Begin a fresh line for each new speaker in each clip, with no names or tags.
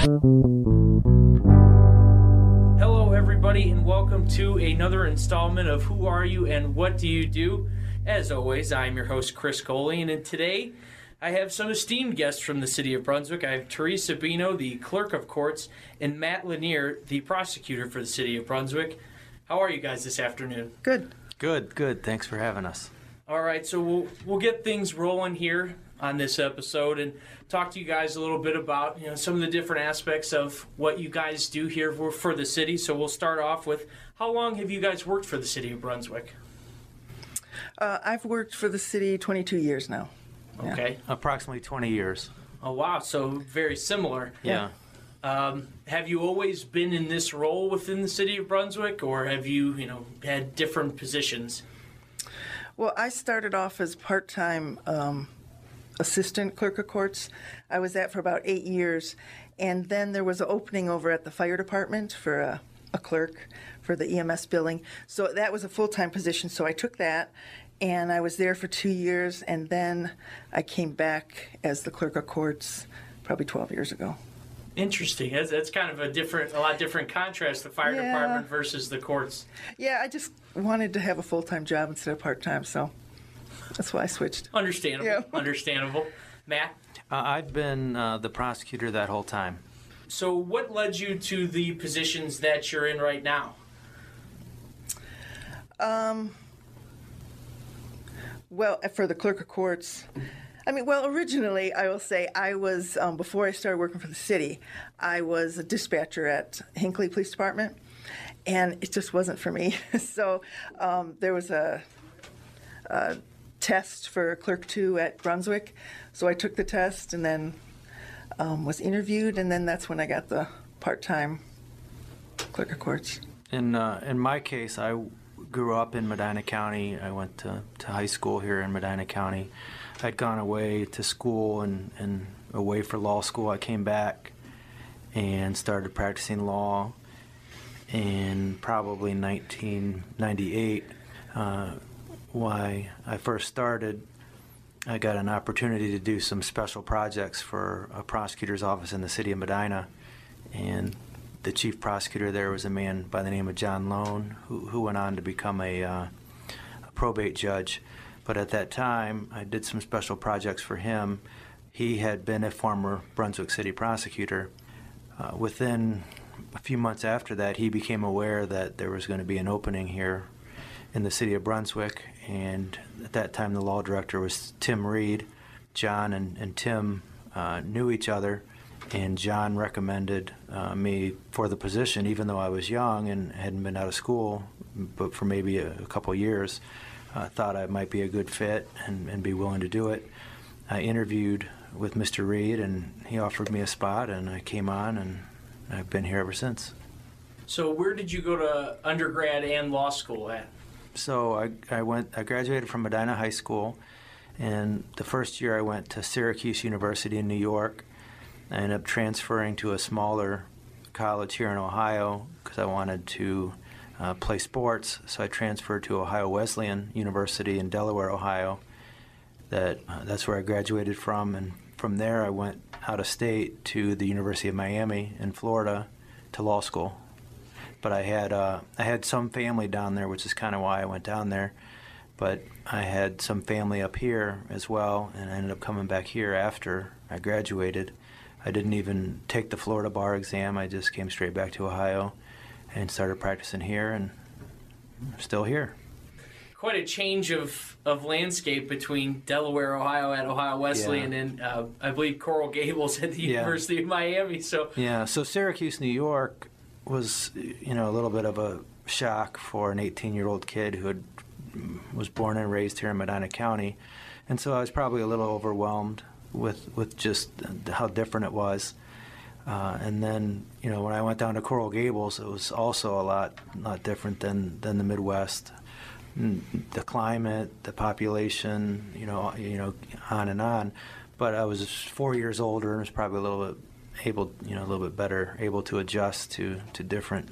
Hello, everybody, and welcome to another installment of Who Are You and What Do You Do? As always, I'm your host, Chris Coley, and today I have some esteemed guests from the city of Brunswick. I have Teresa Beno, the clerk of courts, and Matt Lanier, the prosecutor for the city of Brunswick. How are you guys this afternoon?
Good.
Good, good. Thanks for having us.
All right, so we'll we'll get things rolling here on this episode and talk to you guys a little bit about you know some of the different aspects of what you guys do here for, for the city. So we'll start off with how long have you guys worked for the city of Brunswick?
Uh, I've worked for the city 22 years now. Yeah.
Okay.
Approximately 20 years.
Oh wow, so very similar.
Yeah.
Um, have you always been in this role within the city of Brunswick, or have you you know had different positions?
Well, I started off as part time um, assistant clerk of courts. I was that for about eight years. And then there was an opening over at the fire department for a, a clerk for the EMS billing. So that was a full time position. So I took that and I was there for two years. And then I came back as the clerk of courts probably 12 years ago.
Interesting. That's, that's kind of a different, a lot different contrast. The fire
Yeah.
department versus the courts.
Yeah, I just wanted to have a full time job instead of part time. So that's why I switched.
Understandable.
Yeah.
Understandable. Matt.
Uh, I've been uh, the prosecutor that whole time.
So, what led you to the positions that you're in right now?
Um, Well, for the clerk of courts, I mean, well, originally, I will say I was, um, before I started working for the city, I was a dispatcher at Hinckley Police Department, and it just wasn't for me. so um, there was a, a test for clerk two at Brunswick, so I took the test and then um, was interviewed, and then that's when I got the part time clerk of courts.
In uh, in my case, I grew up in Medina County. I went to, to high school here in Medina County. I'd gone away to school and, and away for law school. I came back and started practicing law in probably 1998. Uh, why I first started, I got an opportunity to do some special projects for a prosecutor's office in the city of Medina. And the chief prosecutor there was a man by the name of John Lohn, who, who went on to become a, uh, a probate judge. But at that time, I did some special projects for him. He had been a former Brunswick City prosecutor. Uh, within a few months after that, he became aware that there was going to be an opening here in the city of Brunswick. And at that time, the law director was Tim Reed. John and, and Tim uh, knew each other, and John recommended uh, me for the position, even though I was young and hadn't been out of school, but for maybe a, a couple years. I thought I might be a good fit and, and be willing to do it. I interviewed with Mr. Reed, and he offered me a spot, and I came on, and I've been here ever since.
So, where did you go to undergrad and law school at?
So I, I went. I graduated from Medina High School, and the first year I went to Syracuse University in New York. I ended up transferring to a smaller college here in Ohio because I wanted to uh, play sports. So I transferred to Ohio Wesleyan University in Delaware, Ohio. That uh, that's where I graduated from, and from there I went out of state to the University of Miami in Florida to law school but I had uh, I had some family down there, which is kind of why I went down there. But I had some family up here as well, and I ended up coming back here after I graduated. I didn't even take the Florida bar exam. I just came straight back to Ohio and started practicing here, and I'm still here.
Quite a change of, of landscape between Delaware, Ohio, at Ohio Wesleyan,
Yeah.
and then uh, I believe Coral Gables at the
Yeah.
University of Miami. So,
Yeah, so Syracuse, New York was, you know, a little bit of a shock for an 18 year old kid who had, was born and raised here in Medina County. And so I was probably a little overwhelmed with, with just how different it was. Uh, and then, you know, when I went down to Coral Gables, it was also a lot, lot different than, than the Midwest. Mm, The climate, the population, you know, you know, on and on. But I was four years older and was probably a little bit able, you know, a little bit better able to adjust to, to different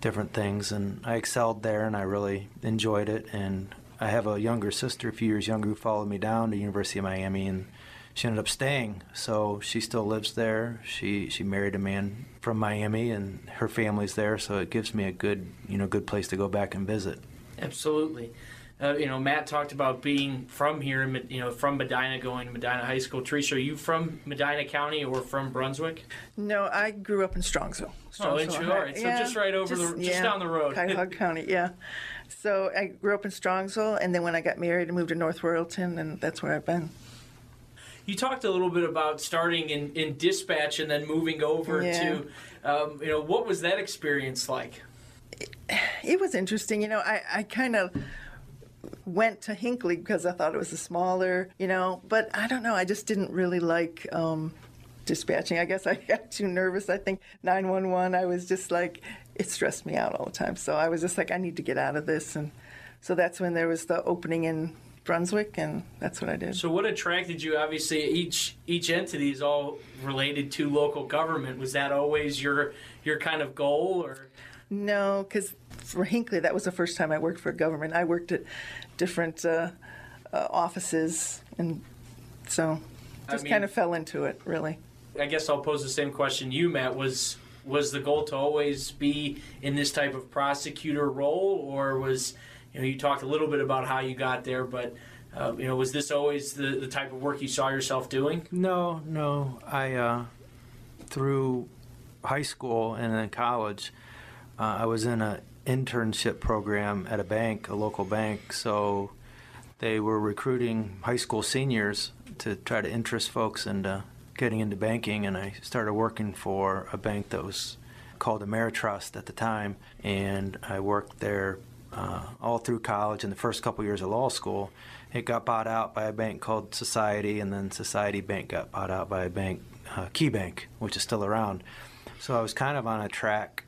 different things. And I excelled there, and I really enjoyed it. And I have a younger sister, a few years younger, who followed me down to University of Miami, and she ended up staying. So she still lives there. She she married a man from Miami, and her family's there. So it gives me a good you know good place to go back and visit.
Absolutely. Uh, you know, Matt talked about being from here, you know, from Medina, going to Medina High School. Teresa, are you from Medina County or from Brunswick?
No, I grew up in Strongsville. Strongsville
oh, All right, so yeah, just right over just, the, just yeah, down the road.
Cuyahoga County, yeah. So I grew up in Strongsville, and then when I got married, I moved to North Royalton, and that's where I've been.
You talked a little bit about starting in, in dispatch and then moving over yeah. to, um, you know, what was that experience like?
It, it was interesting. You know, I, I kind of went to Hinckley because I thought it was a smaller, you know, but I don't know. I just didn't really like um, dispatching. I guess I got too nervous. I think 911, I was just like, it stressed me out all the time. So I was just like, I need to get out of this. And so that's when there was the opening in Brunswick, and that's what I did.
So, what attracted you? Obviously, each each entity is all related to local government. Was that always your your kind of goal, or?
No, because for Hinckley, that was the first time I worked for government. I worked at different uh, uh, offices, and so just I mean, kind of fell into it, really.
I guess I'll pose the same question you, Matt. Was was the goal to always be in this type of prosecutor role, or was you know you talked a little bit about how you got there, but uh, you know was this always the, the type of work you saw yourself doing?
No, no. I uh, through high school and then college, uh, I was in an internship program at a bank, a local bank. So they were recruiting high school seniors to try to interest folks into getting into banking. And I started working for a bank that was called Ameritrust at the time. And I worked there uh, all through college and the first couple years of law school. It got bought out by a bank called Society, and then Society Bank got bought out by a bank, uh, Key Bank, which is still around. So I was kind of on a track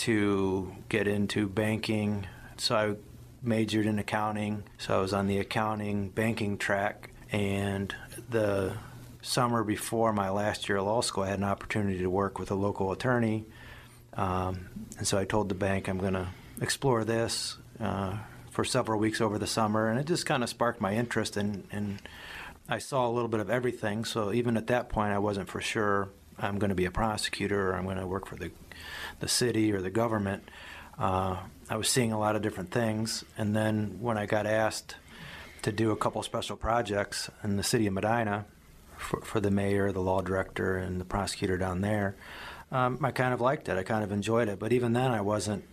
to get into banking. So I majored in accounting. So I was on the accounting banking track. And the summer before my last year of law school, I had an opportunity to work with a local attorney. Um, and so I told the bank I'm going to explore this uh, for several weeks over the summer. And it just kind of sparked my interest. And, and I saw a little bit of everything. So even at that point, I wasn't for sure I'm going to be a prosecutor or I'm going to work for the the city or the government. Uh, I was seeing a lot of different things, and then when I got asked to do a couple special projects in the city of Medina for, for the mayor, the law director, and the prosecutor down there, um, I kind of liked it. I kind of enjoyed it. But even then, I wasn't,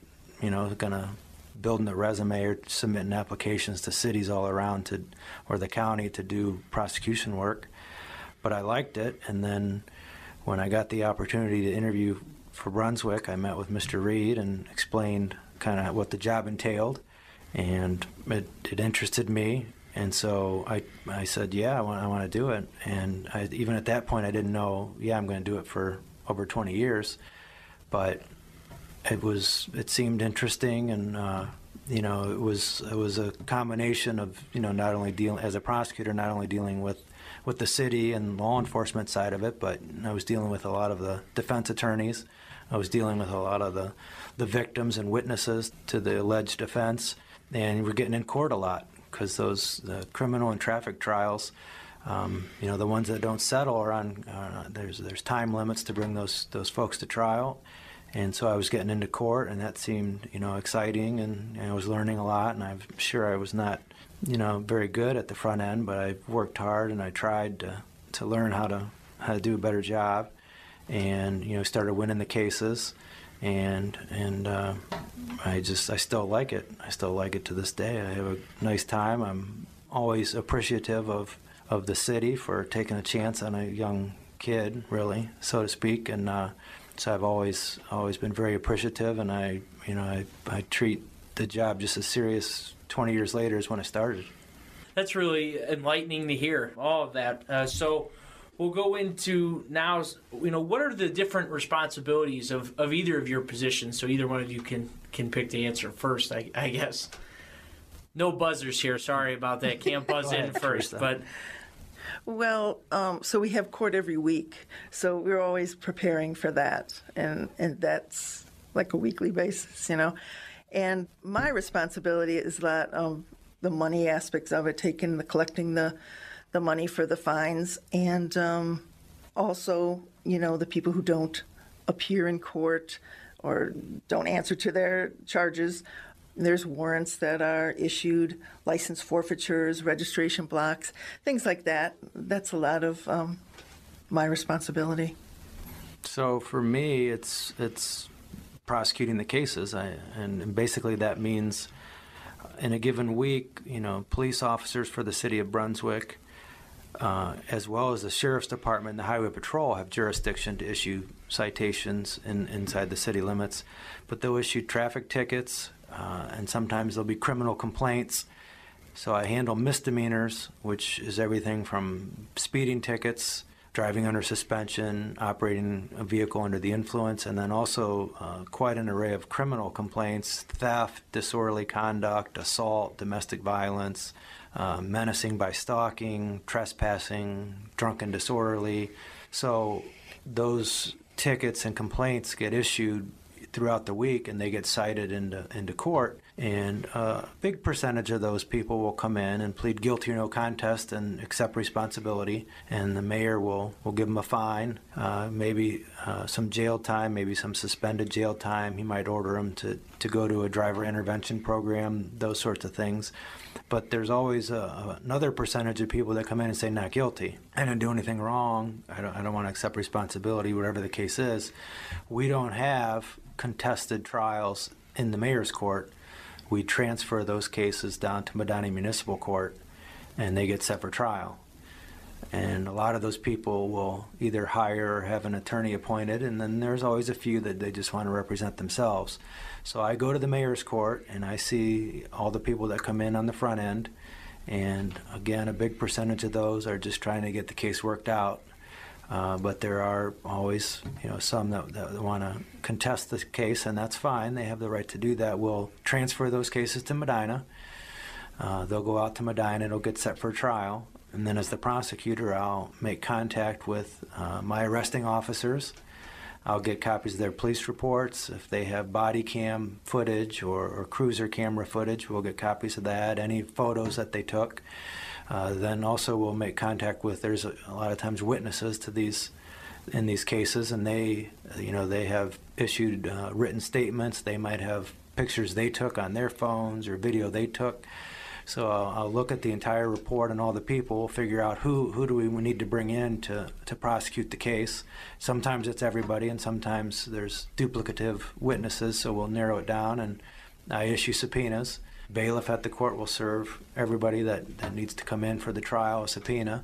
you know, going to building a resume or submitting applications to cities all around to or the county to do prosecution work. But I liked it, and then when I got the opportunity to interview for Brunswick, I met with Mr. Reed and explained kind of what the job entailed, and it, it interested me. And so I, I said, yeah, I want, I want to do it. And I, even at that point, I didn't know, yeah, I'm going to do it for over 20 years. But it was, it seemed interesting, and uh, you know, it was, it was a combination of, you know, not only dealing as a prosecutor, not only dealing with with the city and law enforcement side of it, but I was dealing with a lot of the defense attorneys I was dealing with a lot of the, the victims and witnesses to the alleged offense, and we're getting in court a lot because those criminal and traffic trials, um, you know, the ones that don't settle are on. Uh, there's there's time limits to bring those those folks to trial, and so I was getting into court, and that seemed you know exciting, and, and I was learning a lot, and I'm sure I was not you know very good at the front end, but I worked hard and I tried to to learn how to how to do a better job and you know started winning the cases and and uh, I just I still like it. I still like it to this day. I have a nice time. I'm always appreciative of of the city for taking a chance on a young kid, really, so to speak. And uh, so I've always always been very appreciative, and I you know I, I treat the job just as serious 20 years later is when I started.
That's really enlightening to hear all of that. Uh, so we'll go into now you know what are the different responsibilities of, of either of your positions? So either one of you can can pick the answer first i, I guess. No buzzers here sorry about that. Can't buzz in first but
well um, so we have court every week so we're always preparing for that and and that's like a weekly basis you know and my responsibility is that um, the money aspects of it taking the collecting the the money for the fines, and um, also, you know, the people who don't appear in court or don't answer to their charges. There's warrants that are issued, license forfeitures, registration blocks, things like that. That's a lot of um, my responsibility.
So for me, it's it's prosecuting the cases, I, and basically that means in a given week, you know, police officers for the city of Brunswick, uh, as well as the sheriff's department and the highway patrol, have jurisdiction to issue citations in, inside the city limits. But they'll issue traffic tickets, uh, and sometimes there'll be criminal complaints. So I handle misdemeanors, which is everything from speeding tickets driving under suspension, operating a vehicle under the influence, and then also uh, quite an array of criminal complaints theft, disorderly conduct, assault, domestic violence, uh, menacing by stalking, trespassing, drunken disorderly. So those tickets and complaints get issued throughout the week and they get cited into, into court. And a big percentage of those people will come in and plead guilty or no contest and accept responsibility. And the mayor will, will give them a fine, uh, maybe uh, some jail time, maybe some suspended jail time. He might order them to, to go to a driver intervention program, those sorts of things. But there's always a, another percentage of people that come in and say not guilty. I didn't do anything wrong. I don't, I don't want to accept responsibility, whatever the case is. We don't have contested trials in the mayor's court we transfer those cases down to Medina Municipal Court and they get set for trial. And a lot of those people will either hire or have an attorney appointed, and then there's always a few that they just want to represent themselves. So I go to the mayor's court and I see all the people that come in on the front end. And again, a big percentage of those are just trying to get the case worked out uh, but there are always, you know, some that, that want to contest the case, and that's fine. They have the right to do that. We'll transfer those cases to Medina. Uh, they'll go out to Medina. It'll get set for trial, and then as the prosecutor, I'll make contact with uh, my arresting officers. I'll get copies of their police reports. If they have body cam footage or, or cruiser camera footage, we'll get copies of that. Any photos that they took. Uh, then also we'll make contact with. There's a, a, lot of times witnesses to these in these cases, and they, you know, they have issued uh, written statements. They might have pictures they took on their phones or video they took. So I'll, I'll look at the entire report and all the people, figure out who who do we need to bring in to to prosecute the case. Sometimes it's everybody, and sometimes there's duplicative witnesses. So we'll narrow it down, and I issue subpoenas bailiff at the court will serve everybody that, that needs to come in for the trial a subpoena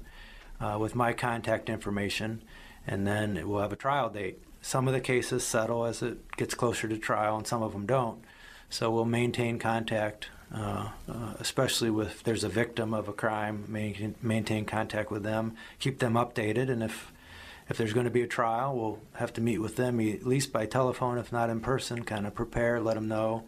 uh, with my contact information, and then we'll have a trial date. Some of the cases settle as it gets closer to trial, and some of them don't. So we'll maintain contact, uh, uh, especially if there's a victim of a crime, maintain, maintain contact with them, keep them updated, and if if there's going to be a trial, we'll have to meet with them at least by telephone, if not in person, kind of prepare, let them know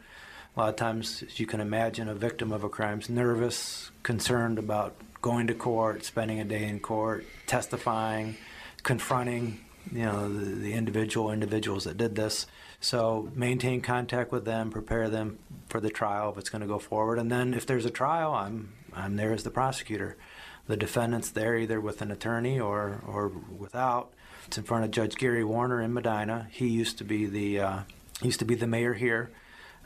a lot of times, as you can imagine, a victim of a crime is nervous, concerned about going to court, spending a day in court, testifying, confronting you know the, the individual individuals that did this. So maintain contact with them, prepare them for the trial if it's going to go forward, and then if there's a trial, I'm I'm there as the prosecutor. The defendant's there either with an attorney or or without. It's in front of Judge Gary Werner in Medina. He used to be the uh, used to be the mayor here.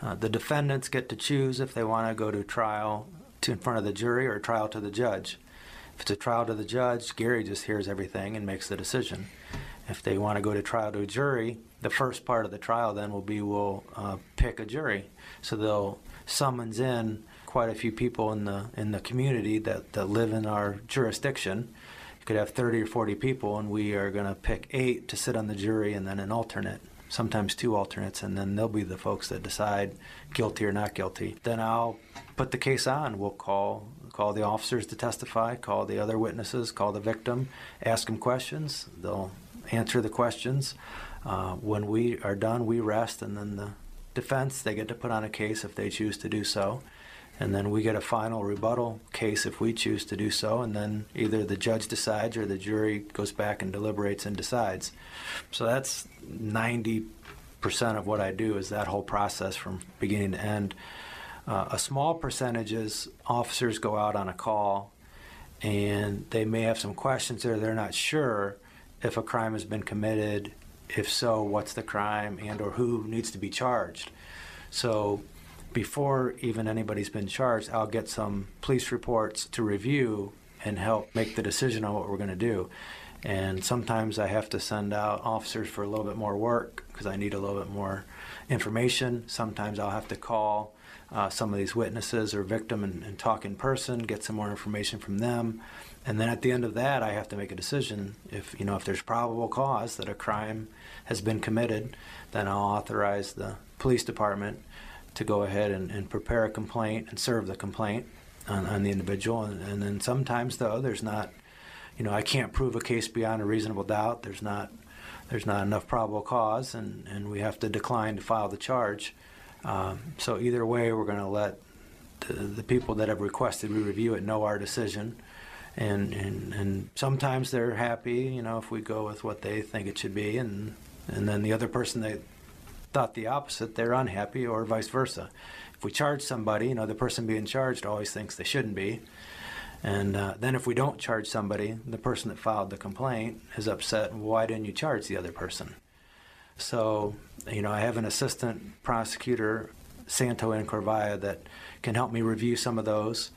Uh, the defendants get to choose if they want to go to trial to in front of the jury or trial to the judge. If it's a trial to the judge, Gary just hears everything and makes the decision. If they want to go to trial to a jury, the first part of the trial then will be we'll uh, pick a jury. So they'll summons in quite a few people in the in the community that, that live in our jurisdiction. You could have 30 or 40 people, and we are going to pick eight to sit on the jury and then an alternate sometimes two alternates, and then they'll be the folks that decide guilty or not guilty. Then I'll put the case on. We'll call call the officers to testify, call the other witnesses, call the victim, ask them questions. They'll answer the questions. Uh, when we are done, we rest, and then the defense they get to put on a case if they choose to do so and then we get a final rebuttal case if we choose to do so, and then either the judge decides or the jury goes back and deliberates and decides. So that's 90% of what I do is that whole process from beginning to end. Uh, a small percentage is officers go out on a call and they may have some questions there. They're not sure if a crime has been committed. If so, what's the crime and or who needs to be charged? So before even anybody's been charged, I'll get some police reports to review and help make the decision on what we're going to do. And sometimes I have to send out officers for a little bit more work because I need a little bit more information. Sometimes I'll have to call uh, some of these witnesses or victim and, and talk in person, get some more information from them. And then at the end of that, I have to make a decision. If you know if there's probable cause that a crime has been committed, then I'll authorize the police department to go ahead and, and prepare a complaint and serve the complaint on, on the individual. And, and then sometimes though, there's not, you know, I can't prove a case beyond a reasonable doubt. There's not there's not enough probable cause, and, and we have to decline to file the charge. Um, so either way, we're going to let the, the people that have requested we review it know our decision. And, and, and sometimes they're happy, you know, if we go with what they think it should be, and, and then the other person that thought the opposite, they're unhappy, or vice versa. If we charge somebody, you know, the person being charged always thinks they shouldn't be. And uh, then if we don't charge somebody, the person that filed the complaint is upset. Why didn't you charge the other person? So, you know, I have an assistant prosecutor, Santo and Corvaya, that can help me review some of those.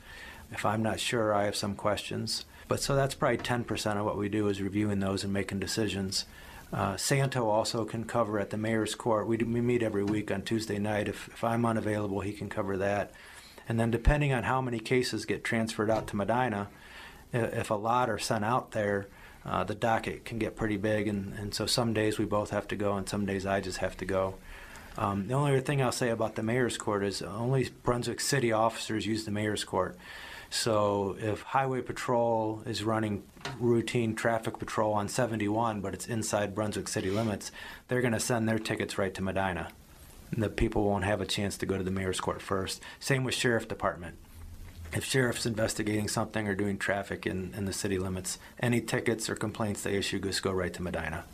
If I'm not sure, I have some questions. But so that's probably 10% of what we do is reviewing those and making decisions. Uh, Santo also can cover at the mayor's court. We, do, we meet every week on Tuesday night. If, if I'm unavailable, he can cover that. And then, depending on how many cases get transferred out to Medina, if a lot are sent out there, uh, the docket can get pretty big. And, and so some days we both have to go, and some days I just have to go. Um, the only other thing I'll say about the mayor's court is only Brunswick City officers use the mayor's court. So if Highway Patrol is running routine traffic patrol on 71, but it's inside Brunswick city limits, they're going to send their tickets right to Medina. The people won't have a chance to go to the mayor's court first. Same with sheriff department. If sheriff's investigating something or doing traffic in, in the city limits, any tickets or complaints they issue just go right to Medina.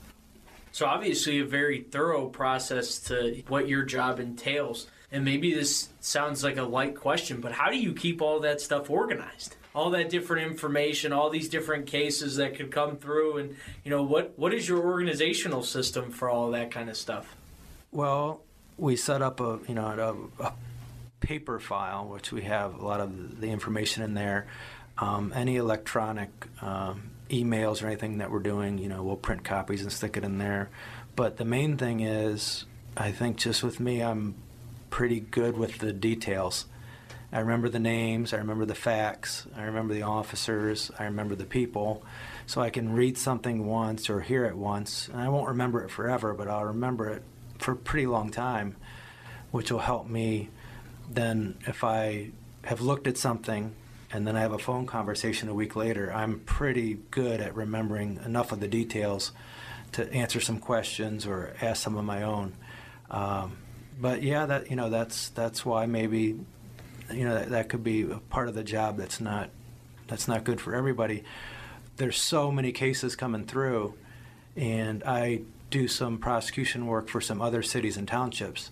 So obviously a very thorough process to what your job entails. And maybe this sounds like a light question, but how do you keep all that stuff organized? All that different information, all these different cases that could come through, and you know what what is your organizational system for all that kind of stuff?
Well, we set up a you know a, a paper file, which we have a lot of the information in there. Um, any electronic um, emails or anything that we're doing, you know, we'll print copies and stick it in there. But the main thing is, I think just with me, I'm pretty good with the details. I remember the names, I remember the facts, I remember the officers, I remember the people. So I can read something once or hear it once, and I won't remember it forever, but I'll remember it for a pretty long time, which will help me then if I have looked at something and then I have a phone conversation a week later, I'm pretty good at remembering enough of the details to answer some questions or ask some of my own. Um, but yeah, that you know that's that's why maybe you know that, that could be a part of the job that's not that's not good for everybody. There's so many cases coming through, and I do some prosecution work for some other cities and townships,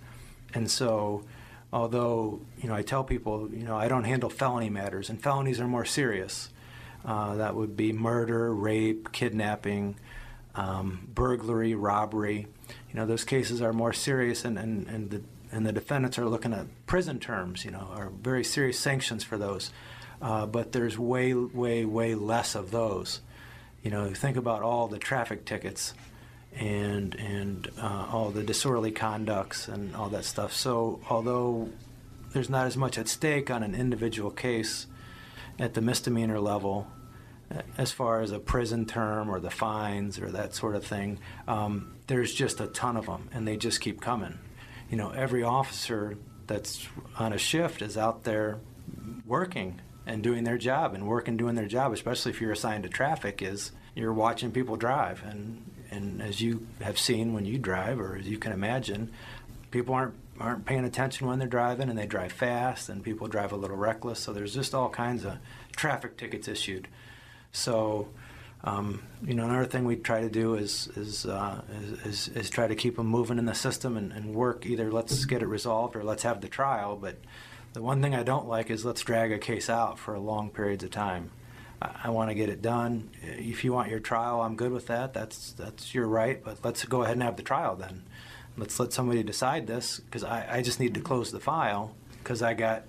and so although you know I tell people you know I don't handle felony matters, and felonies are more serious. Uh, that would be murder, rape, kidnapping, um, burglary, robbery. You know those cases are more serious, and, and, and the and the defendants are looking at prison terms. You know, are very serious sanctions for those. Uh, but there's way, way, way less of those. You know, think about all the traffic tickets and and uh, all the disorderly conducts and all that stuff. So although there's not as much at stake on an individual case at the misdemeanor level, as far as a prison term or the fines or that sort of thing, um, there's just a ton of them, and they just keep coming. You know, every officer that's on a shift is out there working and doing their job, and working doing their job, especially if you're assigned to traffic, is you're watching people drive and and as you have seen when you drive, or as you can imagine, people aren't aren't paying attention when they're driving, and they drive fast, and people drive a little reckless. So there's just all kinds of traffic tickets issued. So. Um, you know, another thing we try to do is is, uh, is, is, is try to keep them moving in the system and, and work. Either let's get it resolved or let's have the trial. But the one thing I don't like is let's drag a case out for long periods of time. I, I want to get it done. If you want your trial, I'm good with that. That's that's your right. But let's go ahead and have the trial then. Let's let somebody decide this because I, I just need to close the file because I got,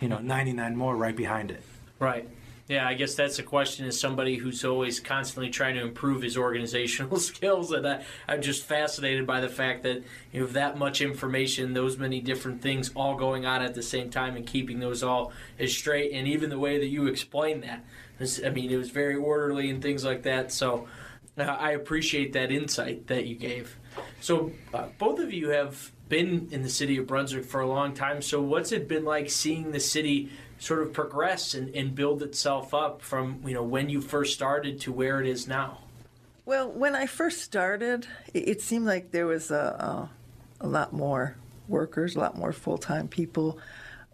you know, 99 more right behind it.
Right. Yeah, I guess that's a question as somebody who's always constantly trying to improve his organizational skills. And I, I'm just fascinated by the fact that you have that much information, those many different things all going on at the same time, and keeping those all as straight. And even the way that you explain that, I mean, it was very orderly and things like that. So uh, I appreciate that insight that you gave. So uh, both of you have been in the city of Brunswick for a long time. So what's it been like seeing the city sort of progress and, and build itself up from you know when you first started to where it is now?
Well, when I first started, it, it seemed like there was a, a, a lot more workers, a lot more full time people.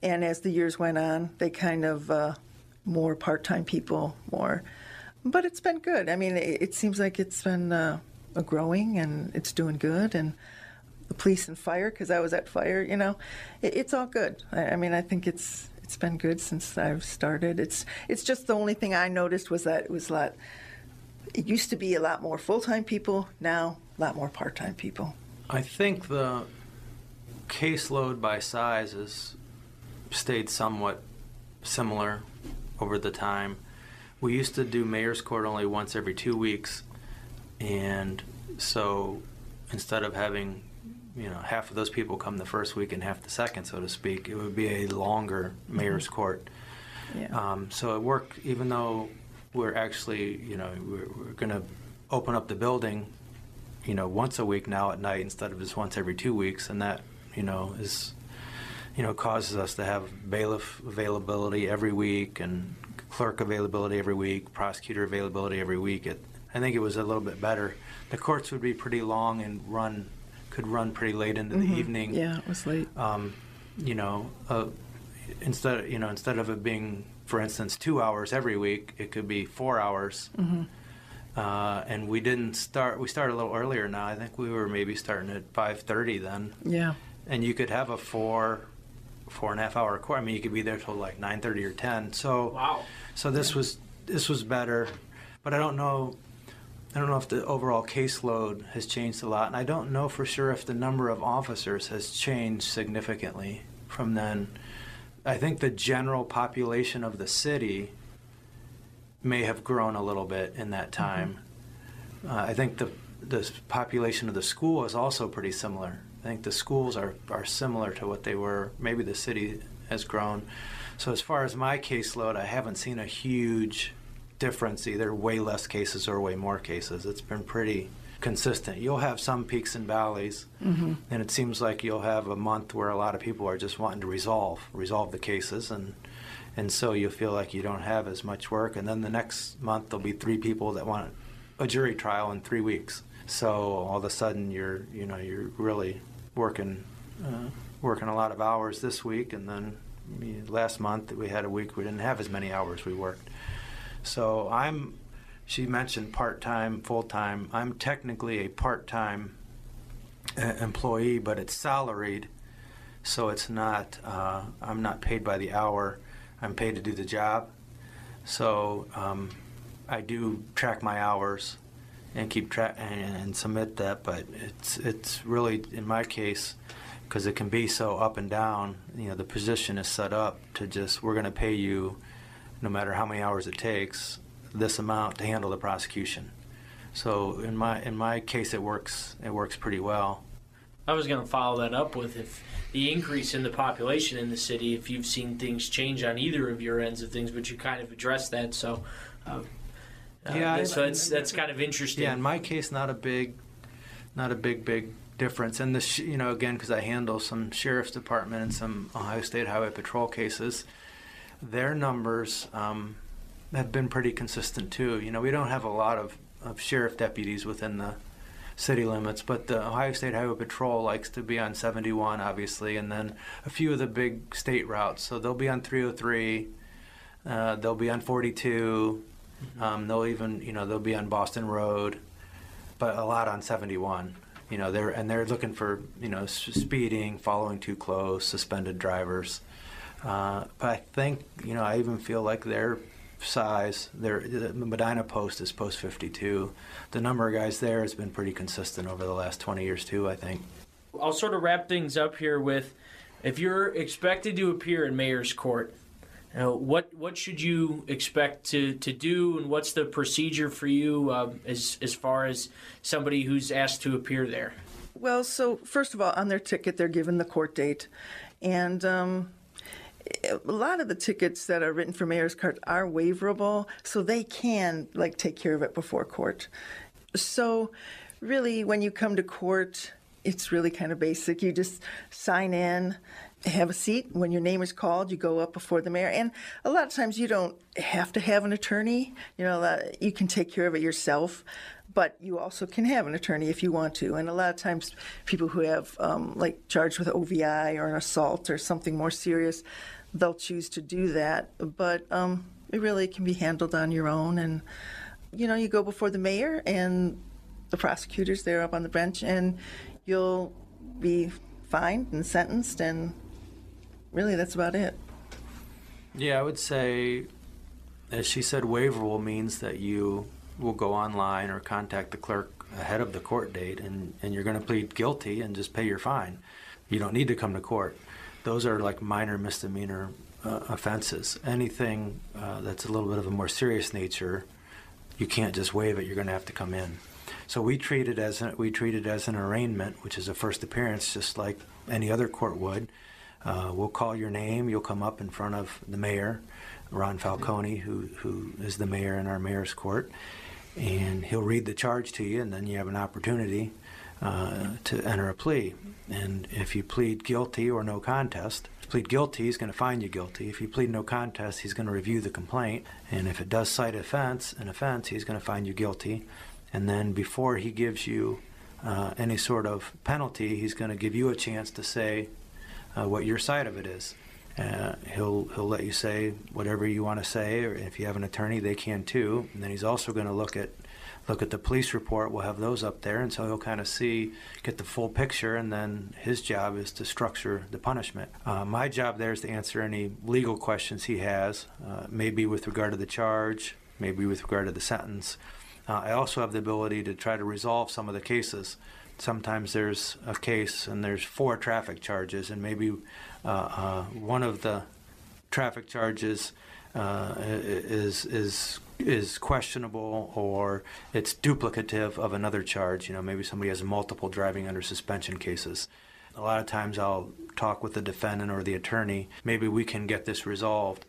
And as the years went on, they kind of uh, more part time people, more. But it's been good. I mean, it, it seems like it's been uh, growing and it's doing good. And the police and fire, because I was at fire, you know, it, it's all good. I, I mean, I think it's it's been good since I've started. It's it's just the only thing I noticed was that it was a lot. It used to be a lot more full time people. Now a lot more part time people.
I think the caseload by size has stayed somewhat similar over the time. We used to do mayor's court only once every two weeks, and so instead of having you know half of those people come the first week and half the second, so to speak, it would be a longer mayor's court.
Yeah.
Um, so it worked, even though we're actually, you know, we're, we're going to open up the building, you know, once a week now at night instead of just once every two weeks, and that, you know, is, you know, causes us to have bailiff availability every week and clerk availability every week, prosecutor availability every week. It, I think it was a little bit better. The courts would be pretty long and run, could run pretty late into the evening
Yeah, it was late.
um, you know, uh, instead you know instead of it being, for instance, two hours every week, it could be four hours. Uh, and we didn't start. We started a little earlier now. I think we were maybe starting at five thirty then,
Yeah.
and you could have a four, four and a half hour course. I mean, you could be there till like nine thirty or ten. So
Wow.
so this was this was better, but I don't know. I don't know if the overall caseload has changed a lot, and I don't know for sure if the number of officers has changed significantly from then. I think the general population of the city may have grown a little bit in that time. Uh, I think the the population of the school is also pretty similar. I think the schools are, are similar to what they were. Maybe the city has grown. So as far as my caseload, I haven't seen a huge difference, either way less cases or way more cases. It's been pretty consistent. You'll have some peaks and valleys, and it seems like you'll have a month where a lot of people are just wanting to resolve resolve the cases, and and so you feel like you don't have as much work. And then the next month there'll be three people that want a jury trial in three weeks. So all of a sudden you're you know you're really working uh, working a lot of hours this week, and then last month we had a week we didn't have as many hours we worked. So I'm. She mentioned part time, full time. I'm technically a part time uh, employee, but it's salaried, so it's not. Uh, I'm not paid by the hour. I'm paid to do the job. So um, I do track my hours and keep track and, and submit that. But it's it's really in my case because it can be so up and down. You know, the position is set up to just we're going to pay you no matter how many hours it takes this amount to handle the prosecution. So in my in my case, it works it works pretty well.
I was going to follow that up with if the increase in the population in the city, if you've seen things change on either of your ends of things, but you kind of addressed that. So, uh, uh,
Yeah,
so
I-
that's that's kind of interesting.
Yeah, in my case, not a big, not a big, big difference. And this, you know again because I handle some sheriff's department and some Ohio State Highway Patrol cases, their numbers um, have been pretty consistent too. You know we don't have a lot of, of sheriff deputies within the city limits, but the Ohio State Highway Patrol likes to be on 71, obviously, and then a few of the big state routes. So they'll be on 303, uh, they'll be on 42, um, they'll even, you know, they'll be on Boston Road, but a lot on 71. You know, they're and they're looking for you know s- speeding, following too close, suspended drivers. Uh, but I think you know I even feel like they're size. There, the Medina post is post 52. The number of guys there has been pretty consistent over the last 20 years too. I think.
I'll sort of wrap things up here with, if you're expected to appear in mayor's court, you know, what what should you expect to, to do, and what's the procedure for you um, as as far as somebody who's asked to appear there?
Well, so first of all, on their ticket, they're given the court date, and um, a lot of the tickets that are written for mayor's court are waiverable, so they can like take care of it before court. So, really, when you come to court, it's really kind of basic. You just sign in, have a seat. When your name is called, you go up before the mayor. And a lot of times you don't have to have an attorney. You know, uh, you can take care of it yourself. But you also can have an attorney if you want to. And a lot of times, people who have, um, like, charged with OVI or an assault or something more serious, they'll choose to do that. But um, it really can be handled on your own. And, you know, you go before the mayor and the prosecutors there up on the bench, and you'll be fined and sentenced, and really that's about it.
Yeah, I would say, as she said, waiverable means that you will go online or contact the clerk ahead of the court date and, and you're going to plead guilty and just pay your fine. You don't need to come to court. Those are like minor misdemeanor uh, offenses. Anything uh, that's a little bit of a more serious nature, you can't just waive it. You're going to have to come in. So we treat it as a, we treat it as an arraignment, which is a first appearance, just like any other court would. Uh, we'll call your name. You'll come up in front of the mayor, Ron Falconi, who who is the mayor in our mayor's court, and he'll read the charge to you, and then you have an opportunity uh, to enter a plea. And if you plead guilty or no contest, plead guilty, he's going to find you guilty. If you plead no contest, he's going to review the complaint, and if it does cite offense, an offense, he's going to find you guilty. And then before he gives you uh, any sort of penalty, he's going to give you a chance to say uh, what your side of it is. Uh, he'll he'll let you say whatever you want to say, or if you have an attorney, they can too. And then he's also going to look at look at the police report. We'll have those up there, and so he'll kind of see get the full picture. And then his job is to structure the punishment. Uh, my job there is to answer any legal questions he has, uh, maybe with regard to the charge, maybe with regard to the sentence. Uh, I also have the ability to try to resolve some of the cases sometimes there's a case and there's four traffic charges, and maybe uh, uh, one of the traffic charges uh, is is is questionable or it's duplicative of another charge. You know, maybe somebody has multiple driving under suspension cases. A lot of times I'll talk with the defendant or the attorney. Maybe we can get this resolved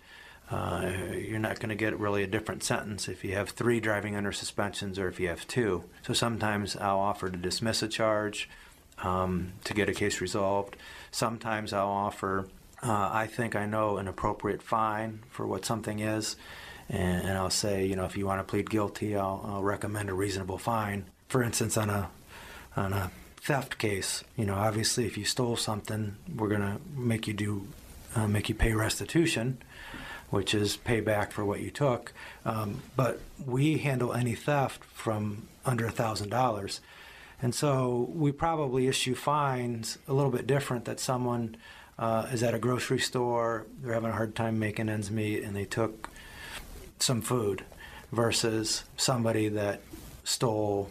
uh, you're not going to get really a different sentence if you have three driving under suspensions or if you have two. So sometimes I'll offer to dismiss a charge um, to get a case resolved. Sometimes I'll offer, uh, I think I know an appropriate fine for what something is, and, and I'll say, you know, if you want to plead guilty, I'll, I'll recommend a reasonable fine. For instance, on a on a theft case, you know, obviously if you stole something, we're going to make you do uh, make you pay restitution which is payback for what you took. Um, but we handle any theft from under $1,000. And so we probably issue fines a little bit different that someone uh, is at a grocery store, they're having a hard time making ends meet, and they took some food versus somebody that stole,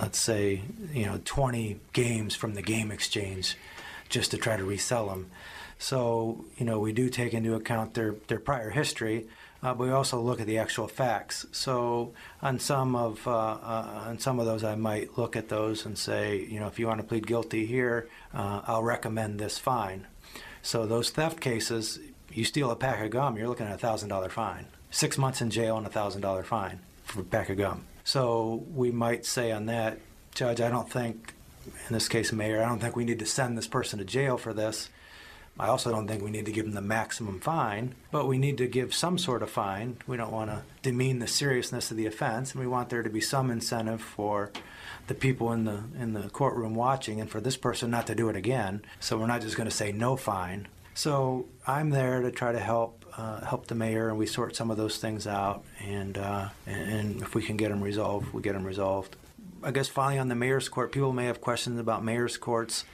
let's say, you know, 20 games from the game exchange just to try to resell them. So, you know, we do take into account their, their prior history, uh, but we also look at the actual facts. So, on some of uh, uh, on some of those, I might look at those and say, you know, if you want to plead guilty here, uh, I'll recommend this fine. So, those theft cases, you steal a pack of gum, you're looking at a thousand dollar fine, six months in jail and a thousand dollar fine for a pack of gum. So, we might say on that, Judge, I don't think, in this case, Mayor, I don't think we need to send this person to jail for this I also don't think we need to give them the maximum fine, but we need to give some sort of fine. We don't want to demean the seriousness of the offense, and we want there to be some incentive for the people in the in the courtroom watching and for this person not to do it again. So we're not just going to say no fine. So I'm there to try to help uh, help the mayor, and we sort some of those things out. And uh, and if we can get them resolved, we get them resolved. I guess finally on the mayor's court, people may have questions about mayor's courts.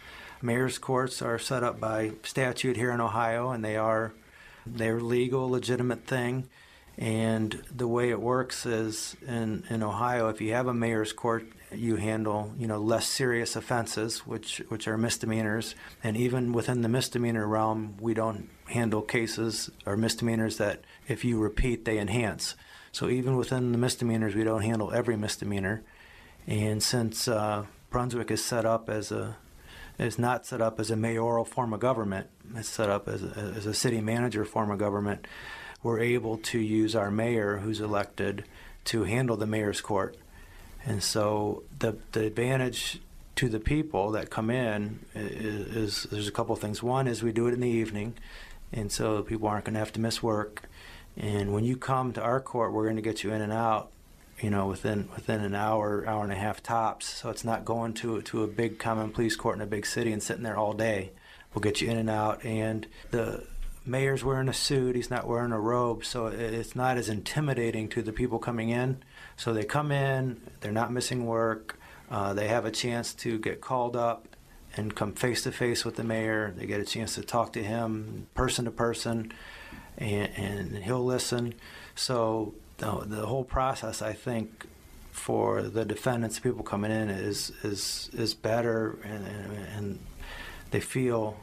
Mayor's courts are set up by statute here in Ohio, and they are they're legal, legitimate thing. And the way it works is in, in Ohio, if you have a mayor's court, you handle you know less serious offenses, which which are misdemeanors, and even within the misdemeanor realm, we don't handle cases or misdemeanors that if you repeat they enhance. So even within the misdemeanors, we don't handle every misdemeanor. And since uh, Brunswick is set up as a is not set up as a mayoral form of government, it's set up as a, as a city manager form of government we're able to use our mayor who's elected to handle the mayor's court. And so the, the advantage to the people that come in is, is there's a couple of things. One is we do it in the evening, and so people aren't going to have to miss work. And when you come to our court, we're going to get you in and out, you know, within within an hour, hour and a half tops. So it's not going to to a big common pleas court in a big city and sitting there all day. We'll get you in and out, and the mayor's wearing a suit, he's not wearing a robe, so it's not as intimidating to the people coming in. So they come in, they're not missing work, uh, they have a chance to get called up and come face to face with the mayor. They get a chance to talk to him person to person, and, and he'll listen. So the, the whole process, I think, for the defendants, people coming in, is is is better, and, and, they feel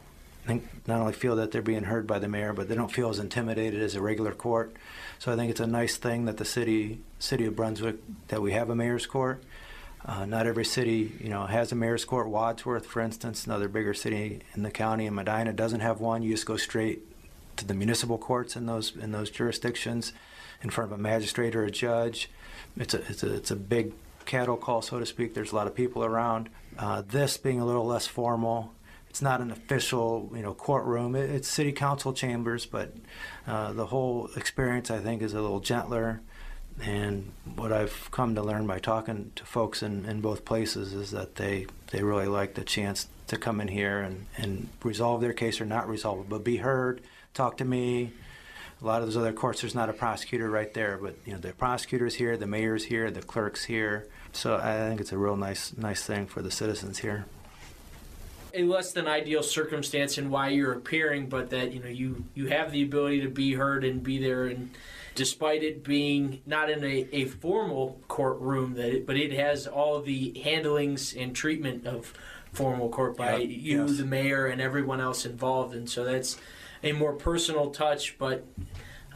not only feel that they're being heard by the mayor, but they don't feel as intimidated as a regular court. So I think it's a nice thing that the city city of Brunswick that we have a mayor's court. Uh, not every city, you know, has a mayor's court. Wadsworth, for instance, another bigger city in the county, and Medina doesn't have one. You just go straight to the municipal courts in those in those jurisdictions, in front of a magistrate or a judge. It's a it's a it's a big cattle call, so to speak. There's a lot of people around. Uh, this being a little less formal, it's not an official, you know, courtroom. It, it's city council chambers, but uh, the whole experience, I think, is a little gentler. And what I've come to learn by talking to folks in, in both places is that they, they really like the chance to come in here and, and resolve their case or not resolve it, but be heard, talk to me. A lot of those other courts, there's not a prosecutor right there, but you know the prosecutor's here, the mayor's here, the clerk's here. So I think it's a real nice nice thing for the citizens here
a less than ideal circumstance in why you're appearing, but that you know you you have the ability to be heard and be there, and despite it being not in a, a formal courtroom, that it, but it has all the handlings and treatment of formal court by yep. you, yes. the mayor, and everyone else involved, and so that's a more personal touch, but.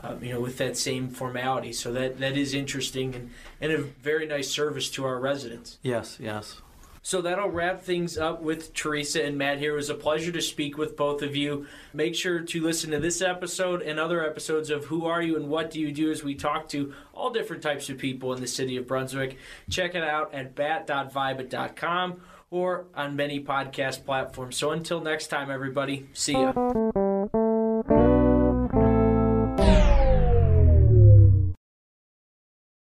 Um, you know, with that same formality, so that that is interesting and, and a very nice service to our residents.
Yes, yes.
So that'll wrap things up with Teresa and Matt here. It was a pleasure to speak with both of you. Make sure to listen to this episode and other episodes of Who Are You and What Do You Do as we talk to all different types of people in the city of Brunswick. Check it out at bat.vibit.com or on many podcast platforms. So until next time, everybody, see ya.